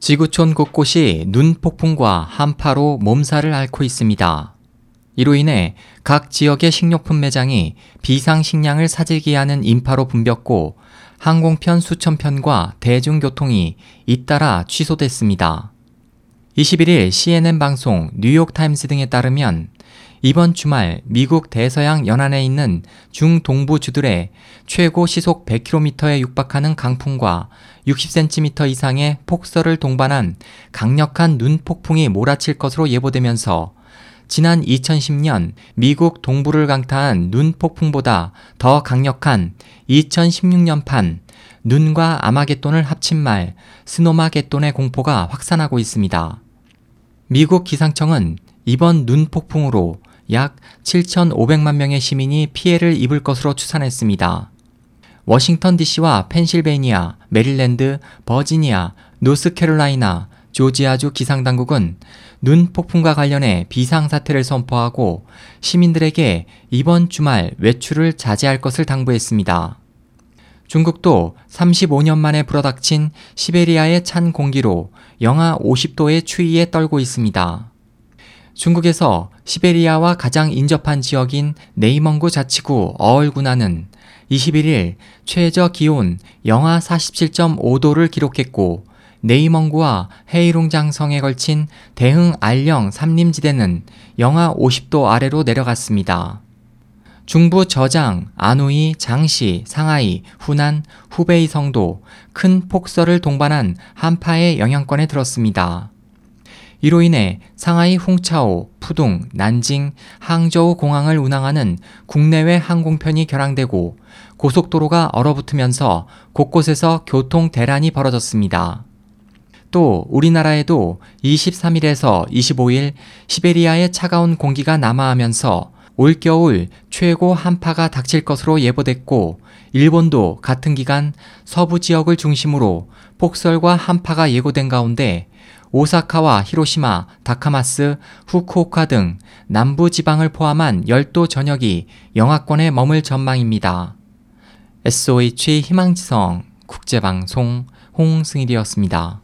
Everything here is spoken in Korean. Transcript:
지구촌 곳곳이 눈 폭풍과 한파로 몸살을 앓고 있습니다. 이로 인해 각 지역의 식료품 매장이 비상식량을 사재기 하는 인파로 붐볐고 항공편 수천 편과 대중교통이 잇따라 취소됐습니다. 21일 CNN 방송 뉴욕타임스 등에 따르면 이번 주말 미국 대서양 연안에 있는 중동부 주들의 최고 시속 100km에 육박하는 강풍과 60cm 이상의 폭설을 동반한 강력한 눈 폭풍이 몰아칠 것으로 예보되면서 지난 2010년 미국 동부를 강타한 눈 폭풍보다 더 강력한 2016년판 눈과 아마겟돈을 합친 말 스노마겟돈의 공포가 확산하고 있습니다. 미국 기상청은 이번 눈 폭풍으로 약 7,500만 명의 시민이 피해를 입을 것으로 추산했습니다. 워싱턴 DC와 펜실베이니아, 메릴랜드, 버지니아, 노스캐롤라이나, 조지아주 기상당국은 눈 폭풍과 관련해 비상사태를 선포하고 시민들에게 이번 주말 외출을 자제할 것을 당부했습니다. 중국도 35년 만에 불어닥친 시베리아의 찬 공기로 영하 50도의 추위에 떨고 있습니다. 중국에서 시베리아와 가장 인접한 지역인 네이멍구 자치구 어얼군나는 21일 최저 기온 영하 47.5도를 기록했고 네이멍구와 헤이룽장성에 걸친 대흥 알령 삼림지대는 영하 50도 아래로 내려갔습니다. 중부 저장, 안우이, 장시, 상하이, 후난, 후베이 성도 큰 폭설을 동반한 한파의 영향권에 들었습니다. 이로 인해 상하이 홍차오, 푸둥, 난징, 항저우 공항을 운항하는 국내외 항공편이 결항되고 고속도로가 얼어붙으면서 곳곳에서 교통 대란이 벌어졌습니다. 또 우리나라에도 23일에서 25일 시베리아의 차가운 공기가 남하하면서 올겨울 최고 한파가 닥칠 것으로 예보됐고 일본도 같은 기간 서부 지역을 중심으로 폭설과 한파가 예고된 가운데 오사카와 히로시마, 다카마스, 후쿠오카 등 남부 지방을 포함한 열도 전역이 영하권에 머물 전망입니다. SOH 희망지성 국제방송 홍승일이었습니다.